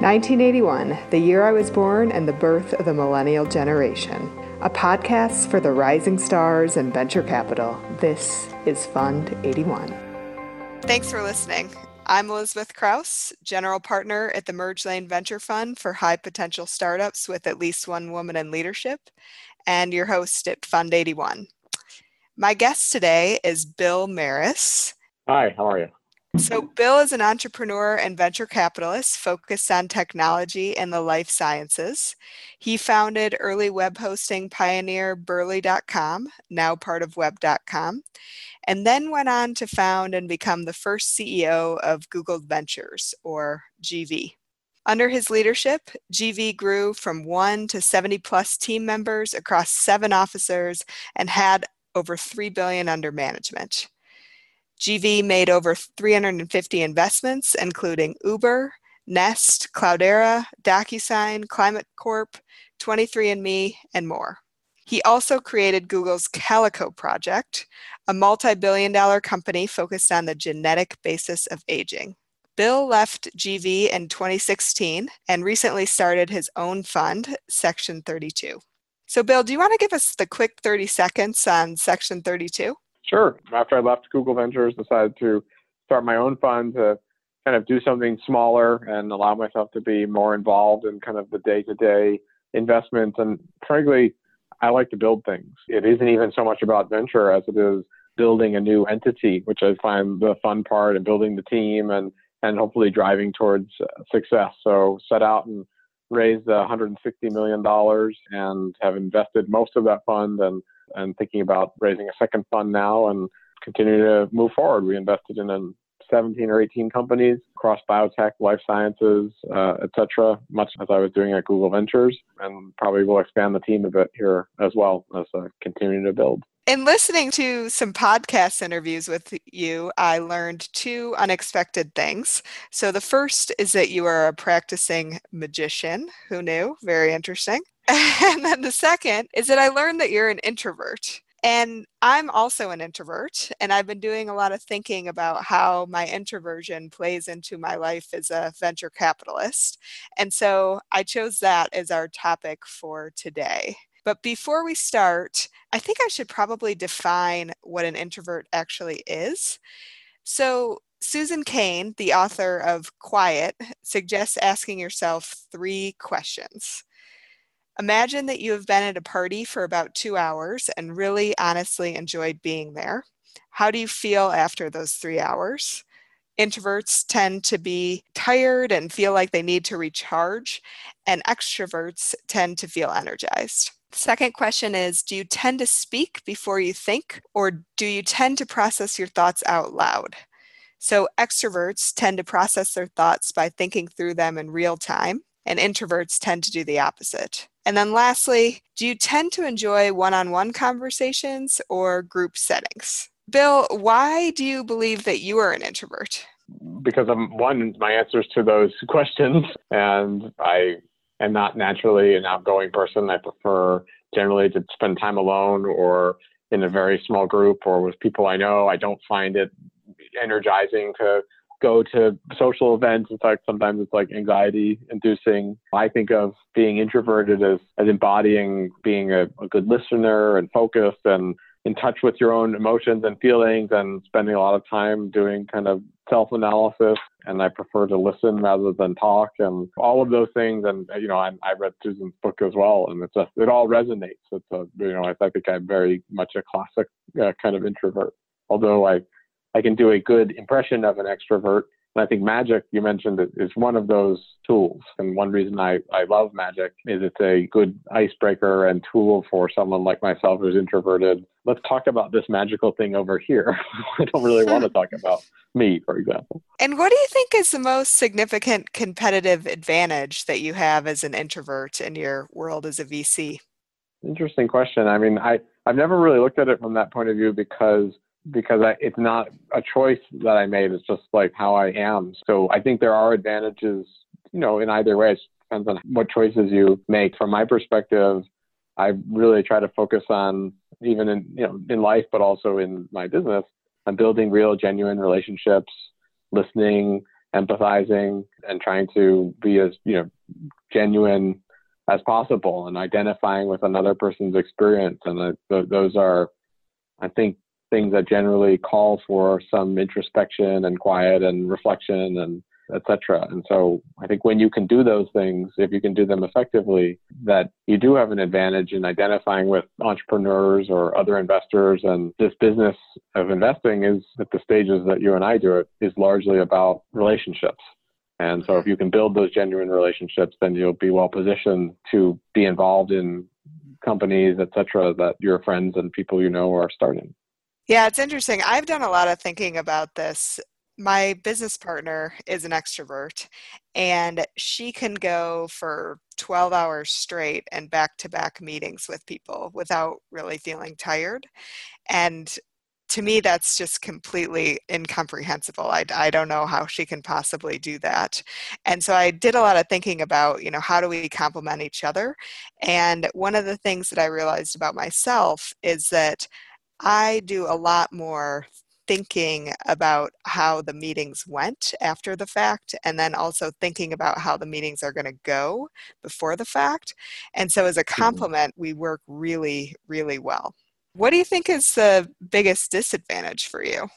1981, the year I was born and the birth of the millennial generation. A podcast for the rising stars and venture capital. This is Fund 81. Thanks for listening. I'm Elizabeth Kraus, General Partner at the Merge Lane Venture Fund for high potential startups with at least one woman in leadership, and your host at Fund 81. My guest today is Bill Maris. Hi, how are you? So, mm-hmm. Bill is an entrepreneur and venture capitalist focused on technology and the life sciences. He founded early web hosting pioneer Burlee.com, now part of Web.com, and then went on to found and become the first CEO of Google Ventures, or GV. Under his leadership, GV grew from one to 70 plus team members across seven officers and had over 3 billion under management. GV made over 350 investments, including Uber, Nest, Cloudera, DocuSign, Climate Corp, 23andMe, and more. He also created Google's Calico project, a multi billion dollar company focused on the genetic basis of aging. Bill left GV in 2016 and recently started his own fund, Section 32. So, Bill, do you want to give us the quick 30 seconds on Section 32? Sure. After I left Google Ventures, decided to start my own fund to kind of do something smaller and allow myself to be more involved in kind of the day-to-day investments. And frankly, I like to build things. It isn't even so much about venture as it is building a new entity, which I find the fun part and building the team and and hopefully driving towards uh, success. So set out and raised 160 million dollars and have invested most of that fund and and thinking about raising a second fund now and continue to move forward. We invested in 17 or 18 companies across biotech, life sciences, uh, etc. Much as I was doing at Google Ventures, and probably will expand the team a bit here as well as uh, continuing to build. In listening to some podcast interviews with you, I learned two unexpected things. So, the first is that you are a practicing magician. Who knew? Very interesting. And then the second is that I learned that you're an introvert. And I'm also an introvert, and I've been doing a lot of thinking about how my introversion plays into my life as a venture capitalist. And so I chose that as our topic for today. But before we start, I think I should probably define what an introvert actually is. So, Susan Cain, the author of Quiet, suggests asking yourself three questions. Imagine that you have been at a party for about two hours and really honestly enjoyed being there. How do you feel after those three hours? Introverts tend to be tired and feel like they need to recharge, and extroverts tend to feel energized. Second question is Do you tend to speak before you think, or do you tend to process your thoughts out loud? So, extroverts tend to process their thoughts by thinking through them in real time, and introverts tend to do the opposite. And then lastly, do you tend to enjoy one on one conversations or group settings? Bill, why do you believe that you are an introvert? Because I'm one, my answers to those questions, and I am not naturally an outgoing person. I prefer generally to spend time alone or in a very small group or with people I know. I don't find it energizing to go to social events. It's like sometimes it's like anxiety inducing. I think of being introverted as, as embodying being a, a good listener and focused and in touch with your own emotions and feelings and spending a lot of time doing kind of self analysis. And I prefer to listen rather than talk and all of those things. And, you know, I, I read Susan's book as well. And it's just, it all resonates. It's a, you know, I, I think I'm very much a classic uh, kind of introvert. Although I I can do a good impression of an extrovert. And I think magic, you mentioned, is one of those tools. And one reason I, I love magic is it's a good icebreaker and tool for someone like myself who's introverted. Let's talk about this magical thing over here. I don't really want to talk about me, for example. And what do you think is the most significant competitive advantage that you have as an introvert in your world as a VC? Interesting question. I mean, I, I've never really looked at it from that point of view because because I, it's not a choice that I made. It's just like how I am. So I think there are advantages, you know, in either way. It depends on what choices you make. From my perspective, I really try to focus on even in you know in life, but also in my business, on building real, genuine relationships, listening, empathizing, and trying to be as you know genuine as possible and identifying with another person's experience and uh, th- those are i think things that generally call for some introspection and quiet and reflection and etc. And so I think when you can do those things, if you can do them effectively, that you do have an advantage in identifying with entrepreneurs or other investors. And this business of investing is at the stages that you and I do it is largely about relationships. And so if you can build those genuine relationships, then you'll be well positioned to be involved in companies, etc., that your friends and people you know are starting. Yeah, it's interesting. I've done a lot of thinking about this. My business partner is an extrovert and she can go for 12 hours straight and back to back meetings with people without really feeling tired. And to me that's just completely incomprehensible. I, I don't know how she can possibly do that. And so i did a lot of thinking about you know how do we complement each other? And one of the things that i realized about myself is that i do a lot more thinking about how the meetings went after the fact and then also thinking about how the meetings are going to go before the fact and so as a mm-hmm. complement we work really really well what do you think is the biggest disadvantage for you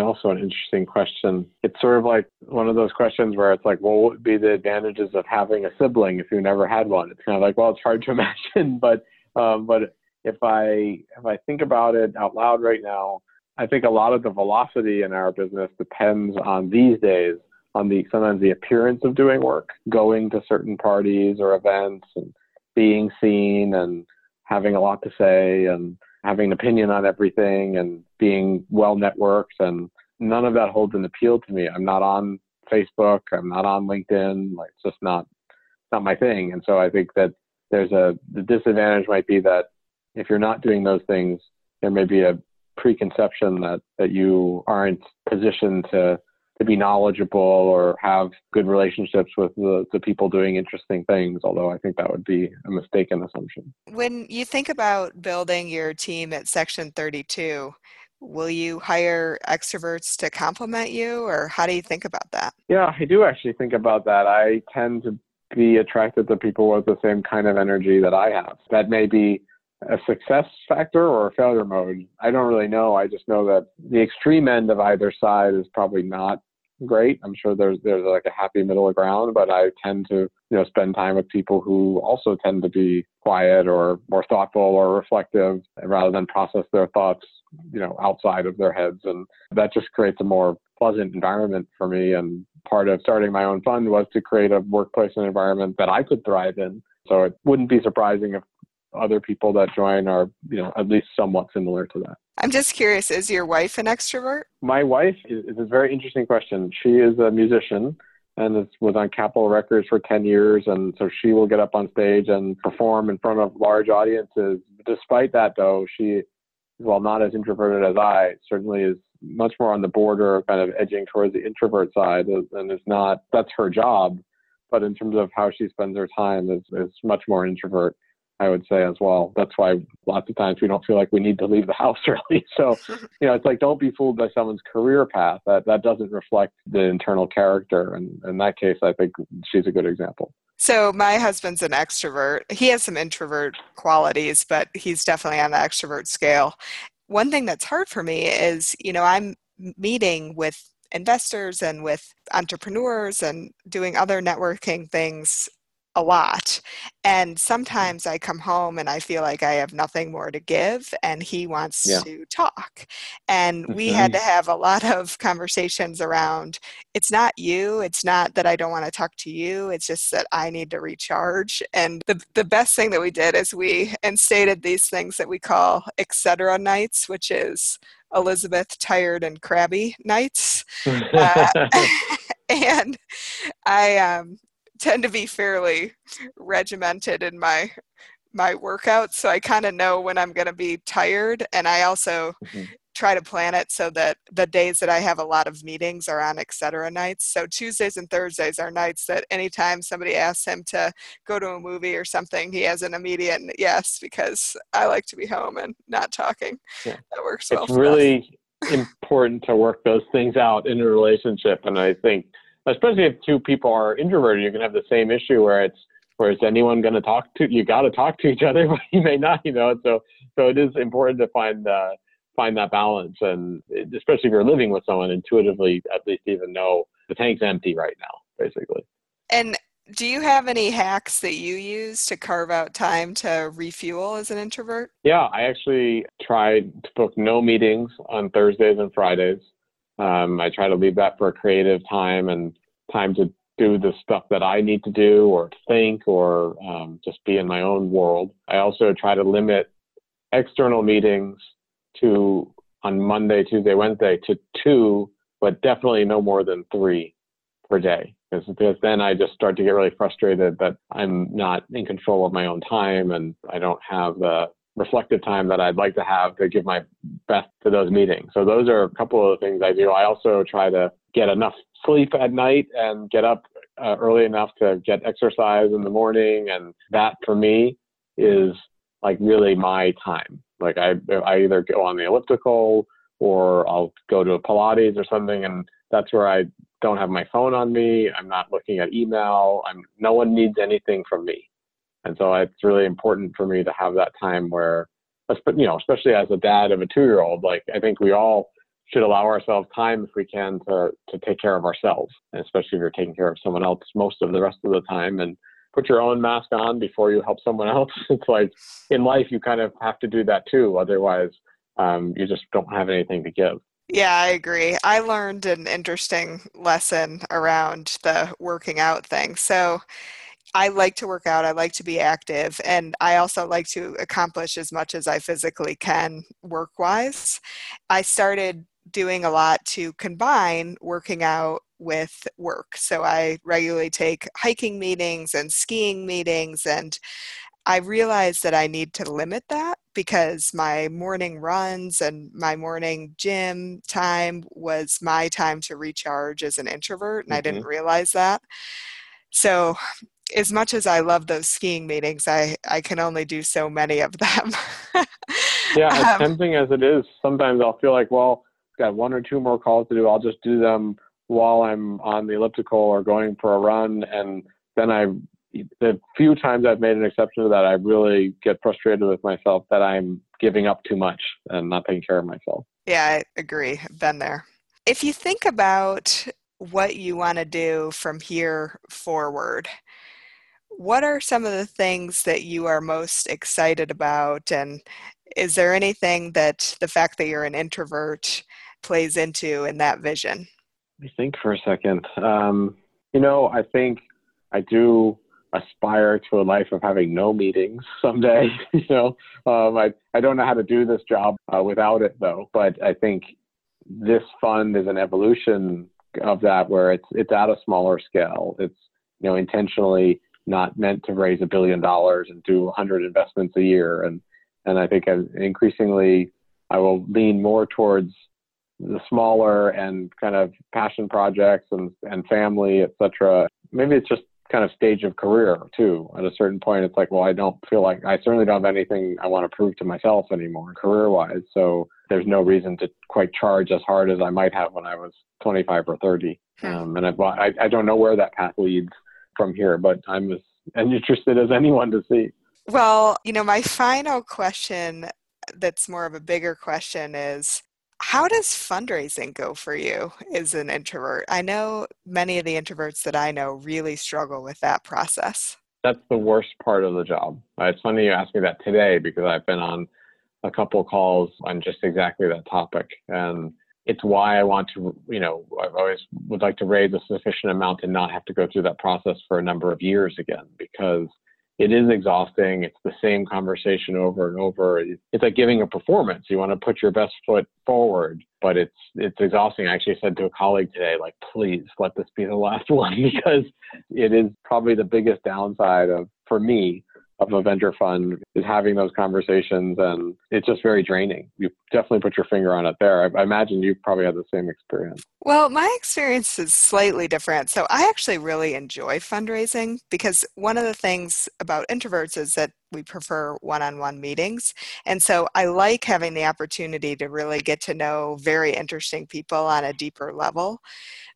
also an interesting question. It's sort of like one of those questions where it's like, well, what would be the advantages of having a sibling if you never had one? It's kind of like, well, it's hard to imagine, but um, but if I if I think about it out loud right now, I think a lot of the velocity in our business depends on these days on the sometimes the appearance of doing work, going to certain parties or events and being seen and having a lot to say and having an opinion on everything and being well networked and none of that holds an appeal to me. I'm not on Facebook, I'm not on LinkedIn, like it's just not not my thing. And so I think that there's a the disadvantage might be that if you're not doing those things, there may be a preconception that that you aren't positioned to to be knowledgeable or have good relationships with the, the people doing interesting things, although I think that would be a mistaken assumption. When you think about building your team at Section 32, will you hire extroverts to complement you, or how do you think about that? Yeah, I do actually think about that. I tend to be attracted to people with the same kind of energy that I have. That may be a success factor or a failure mode. I don't really know. I just know that the extreme end of either side is probably not great. I'm sure there's there's like a happy middle ground, but I tend to you know spend time with people who also tend to be quiet or more thoughtful or reflective rather than process their thoughts you know outside of their heads, and that just creates a more pleasant environment for me. And part of starting my own fund was to create a workplace and environment that I could thrive in. So it wouldn't be surprising if other people that join are, you know, at least somewhat similar to that. I'm just curious, is your wife an extrovert? My wife is, is a very interesting question. She is a musician and was on Capitol Records for 10 years. And so she will get up on stage and perform in front of large audiences. Despite that, though, she, while not as introverted as I, certainly is much more on the border, kind of edging towards the introvert side. Uh, and is not, that's her job. But in terms of how she spends her time, is, is much more introvert. I would say as well. That's why lots of times we don't feel like we need to leave the house early. So, you know, it's like don't be fooled by someone's career path. That that doesn't reflect the internal character. And in that case, I think she's a good example. So my husband's an extrovert. He has some introvert qualities, but he's definitely on the extrovert scale. One thing that's hard for me is, you know, I'm meeting with investors and with entrepreneurs and doing other networking things a lot. And mm. sometimes I come home and I feel like I have nothing more to give, and he wants yeah. to talk. And mm-hmm. we had to have a lot of conversations around it's not you, it's not that I don't want to talk to you, it's just that I need to recharge. And the, the best thing that we did is we instated these things that we call etc. nights, which is Elizabeth tired and crabby nights. uh, and I um, tend to be fairly regimented in my my workouts so i kind of know when i'm going to be tired and i also mm-hmm. try to plan it so that the days that i have a lot of meetings are on etc nights so tuesdays and thursdays are nights that anytime somebody asks him to go to a movie or something he has an immediate yes because i like to be home and not talking yeah. that works it's well it's really important to work those things out in a relationship and i think especially if two people are introverted, you're going to have the same issue where it's where is anyone going to talk to you got to talk to each other but you may not you know so so it is important to find uh, find that balance and especially if you're living with someone intuitively at least even know the tank's empty right now basically and do you have any hacks that you use to carve out time to refuel as an introvert? Yeah, I actually tried to book no meetings on Thursdays and Fridays. Um, I try to leave that for a creative time and time to do the stuff that I need to do or think or um, just be in my own world. I also try to limit external meetings to on Monday, Tuesday, Wednesday to two, but definitely no more than three per day because, because then I just start to get really frustrated that I'm not in control of my own time and I don't have the reflective time that I'd like to have to give my best to those meetings. So those are a couple of the things I do. I also try to get enough sleep at night and get up uh, early enough to get exercise in the morning and that for me is like really my time. Like I I either go on the elliptical or I'll go to a Pilates or something and that's where I don't have my phone on me. I'm not looking at email. I'm no one needs anything from me. And so it's really important for me to have that time where, you know, especially as a dad of a two-year-old, like I think we all should allow ourselves time if we can to to take care of ourselves, and especially if you're taking care of someone else most of the rest of the time. And put your own mask on before you help someone else. It's like in life you kind of have to do that too. Otherwise, um, you just don't have anything to give. Yeah, I agree. I learned an interesting lesson around the working out thing. So I like to work out, I like to be active, and I also like to accomplish as much as I physically can work wise. I started doing a lot to combine working out with work. So I regularly take hiking meetings and skiing meetings and I realized that I need to limit that because my morning runs and my morning gym time was my time to recharge as an introvert, and mm-hmm. I didn't mm-hmm. realize that. So, as much as I love those skiing meetings, I, I can only do so many of them. yeah, as um, tempting as it is, sometimes I'll feel like, well, I've got one or two more calls to do. I'll just do them while I'm on the elliptical or going for a run, and then I the few times I've made an exception to that, I really get frustrated with myself that I'm giving up too much and not taking care of myself. Yeah, I agree. I've been there. If you think about what you want to do from here forward, what are some of the things that you are most excited about? And is there anything that the fact that you're an introvert plays into in that vision? Let me think for a second. Um, you know, I think I do aspire to a life of having no meetings someday. you know, um, I I don't know how to do this job uh, without it though. But I think this fund is an evolution of that, where it's it's at a smaller scale. It's you know intentionally not meant to raise a billion dollars and do 100 investments a year. And and I think increasingly I will lean more towards the smaller and kind of passion projects and and family, etc. Maybe it's just kind of stage of career too. At a certain point, it's like, well, I don't feel like I certainly don't have anything I want to prove to myself anymore, career wise. So there's no reason to quite charge as hard as I might have when I was 25 or 30. Hmm. Um, and I, I don't know where that path leads from here, but I'm as, interested as anyone to see. Well, you know, my final question that's more of a bigger question is how does fundraising go for you as an introvert? I know many of the introverts that I know really struggle with that process. That's the worst part of the job. It's funny you ask me that today because I've been on a couple calls on just exactly that topic. And it's why I want to, you know, I've always would like to raise a sufficient amount and not have to go through that process for a number of years again because it is exhausting. It's the same conversation over and over. It's like giving a performance. You want to put your best foot forward, but it's it's exhausting. I actually said to a colleague today, like, please let this be the last one because it is probably the biggest downside of for me of a venture fund is having those conversations and it's just very draining. You definitely put your finger on it there. I, I, imagine you've probably had the same experience. Well, my experience is slightly different. So I actually really enjoy fundraising because one of the things about introverts is that we prefer one-on-one meetings. And so I like having the opportunity to really get to know very interesting people on a deeper level.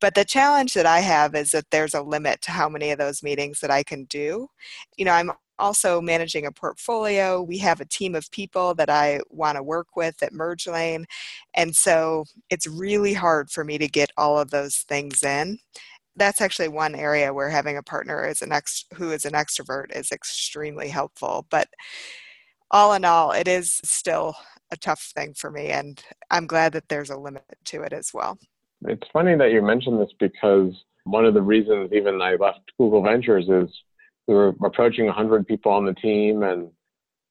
But the challenge that I have is that there's a limit to how many of those meetings that I can do. You know, I'm also managing a portfolio. We have a team of people that I want to work with at MergeLane. And so it's really hard for me to get all of those things in. That's actually one area where having a partner is an ex- who is an extrovert is extremely helpful. But all in all, it is still a tough thing for me. And I'm glad that there's a limit to it as well. It's funny that you mentioned this because one of the reasons even I left Google Ventures is we were approaching 100 people on the team and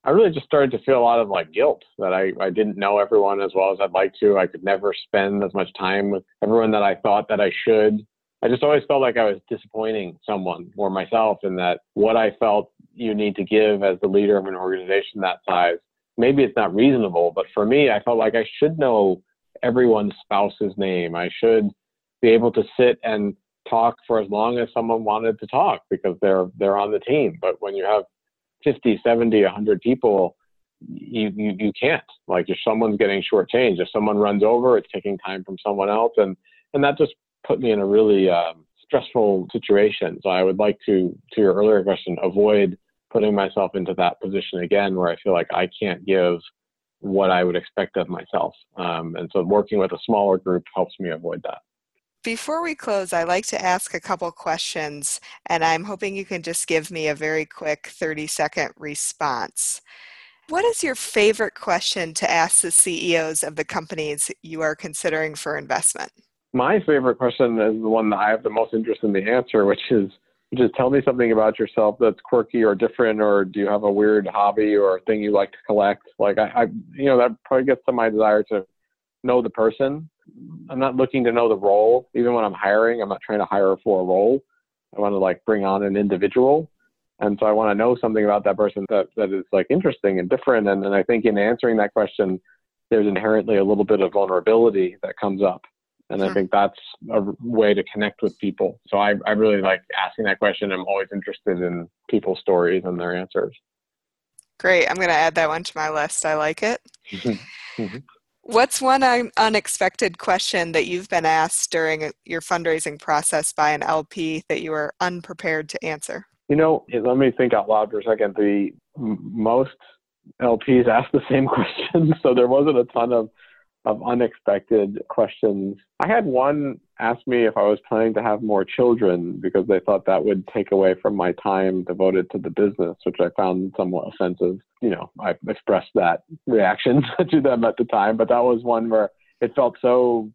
i really just started to feel a lot of like guilt that I, I didn't know everyone as well as i'd like to. I could never spend as much time with everyone that i thought that i should. I just always felt like i was disappointing someone or myself in that what i felt you need to give as the leader of an organization that size maybe it's not reasonable but for me i felt like i should know everyone's spouse's name. I should be able to sit and talk for as long as someone wanted to talk because they're they're on the team. But when you have 50, 70, 100 people, you, you, you can't. Like if someone's getting shortchanged, if someone runs over, it's taking time from someone else, and and that just put me in a really um, stressful situation. So I would like to, to your earlier question, avoid putting myself into that position again, where I feel like I can't give what I would expect of myself. Um, and so working with a smaller group helps me avoid that. Before we close, I like to ask a couple questions, and I'm hoping you can just give me a very quick 30 second response. What is your favorite question to ask the CEOs of the companies you are considering for investment? My favorite question is the one that I have the most interest in the answer, which is just tell me something about yourself that's quirky or different, or do you have a weird hobby or thing you like to collect? Like I, I you know, that probably gets to my desire to know the person I'm not looking to know the role. Even when I'm hiring, I'm not trying to hire for a role. I want to like bring on an individual. And so I want to know something about that person that, that is like interesting and different. And then I think in answering that question, there's inherently a little bit of vulnerability that comes up. And I think that's a way to connect with people. So I, I really like asking that question. I'm always interested in people's stories and their answers. Great. I'm going to add that one to my list. I like it. Mm-hmm. What's one unexpected question that you've been asked during your fundraising process by an LP that you were unprepared to answer? You know, let me think out loud for a second. The most LPs ask the same question, so there wasn't a ton of of unexpected questions. I had one ask me if I was planning to have more children because they thought that would take away from my time devoted to the business, which I found somewhat offensive. You know, I expressed that reaction to them at the time, but that was one where it felt so,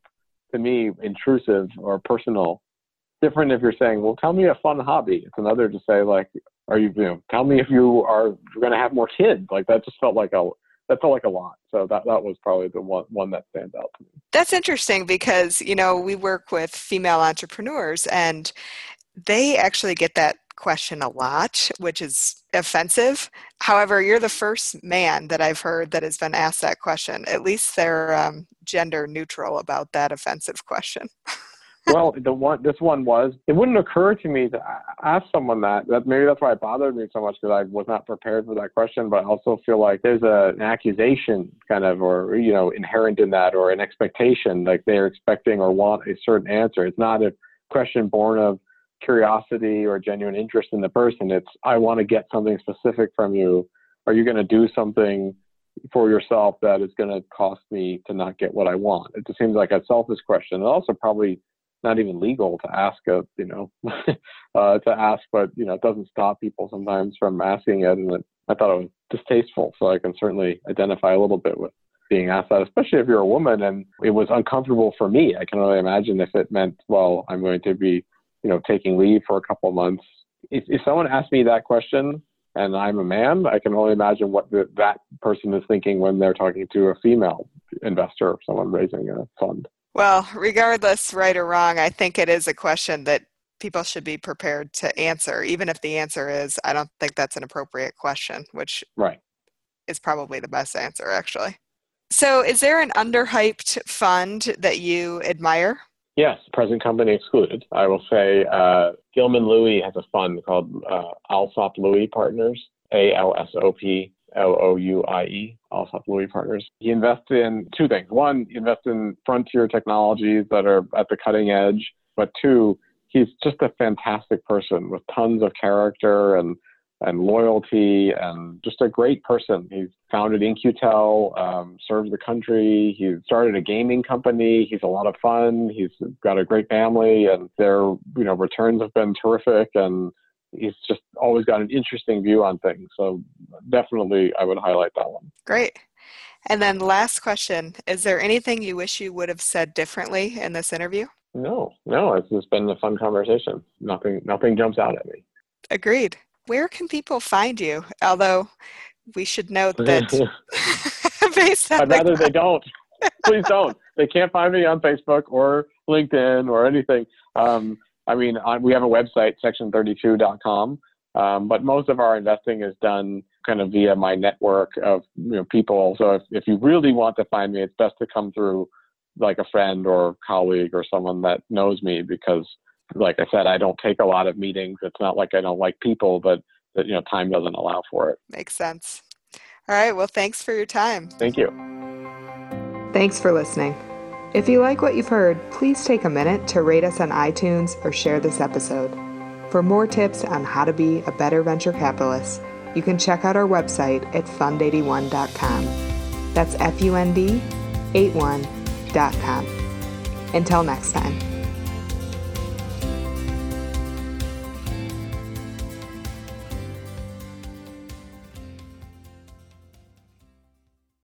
to me, intrusive or personal. Different if you're saying, well, tell me a fun hobby. It's another to say, like, are you, you know, tell me if you are going to have more kids. Like, that just felt like a, that felt like a lot. So that that was probably the one one that stands out to me. That's interesting because you know we work with female entrepreneurs and they actually get that question a lot, which is offensive. However, you're the first man that I've heard that has been asked that question. At least they're um, gender neutral about that offensive question. well, the one this one was. It wouldn't occur to me to ask someone that. That maybe that's why it bothered me so much because I was not prepared for that question. But I also feel like there's a, an accusation kind of, or you know, inherent in that, or an expectation, like they're expecting or want a certain answer. It's not a question born of curiosity or genuine interest in the person. It's I want to get something specific from you. Are you going to do something for yourself that is going to cost me to not get what I want? It just seems like a selfish question. And also probably not even legal to ask a you know uh, to ask, but you know it doesn't stop people sometimes from asking it, and it, I thought it was distasteful. So I can certainly identify a little bit with being asked that, especially if you're a woman, and it was uncomfortable for me. I can only imagine if it meant well, I'm going to be you know taking leave for a couple of months. If, if someone asked me that question and I'm a man, I can only imagine what the, that person is thinking when they're talking to a female investor or someone raising a fund. Well, regardless, right or wrong, I think it is a question that people should be prepared to answer, even if the answer is, I don't think that's an appropriate question, which right. is probably the best answer, actually. So, is there an underhyped fund that you admire? Yes, present company excluded. I will say uh, Gilman Louie has a fund called uh, Alsop Louie Partners, A L S O P L O U I E, Alsop Louie Partners. He invests in two things. One, he invests in frontier technologies that are at the cutting edge, but two, he's just a fantastic person with tons of character and and loyalty and just a great person. He's founded In-Q-Tel, um, served the country. He started a gaming company. He's a lot of fun. He's got a great family and their, you know, returns have been terrific and he's just always got an interesting view on things. So definitely I would highlight that one. Great. And then last question, is there anything you wish you would have said differently in this interview? No, no, it's just been a fun conversation. Nothing nothing jumps out at me. Agreed where can people find you? Although we should note that based on I'd rather they don't. Please don't. They can't find me on Facebook or LinkedIn or anything. Um, I mean, on, we have a website, section32.com, um, but most of our investing is done kind of via my network of you know, people. So if, if you really want to find me, it's best to come through like a friend or colleague or someone that knows me because like I said, I don't take a lot of meetings. It's not like I don't like people, but that you know time doesn't allow for it. Makes sense. All right. Well, thanks for your time. Thank you. Thanks for listening. If you like what you've heard, please take a minute to rate us on iTunes or share this episode. For more tips on how to be a better venture capitalist, you can check out our website at fund81.com. That's F U N D 81.com. Until next time.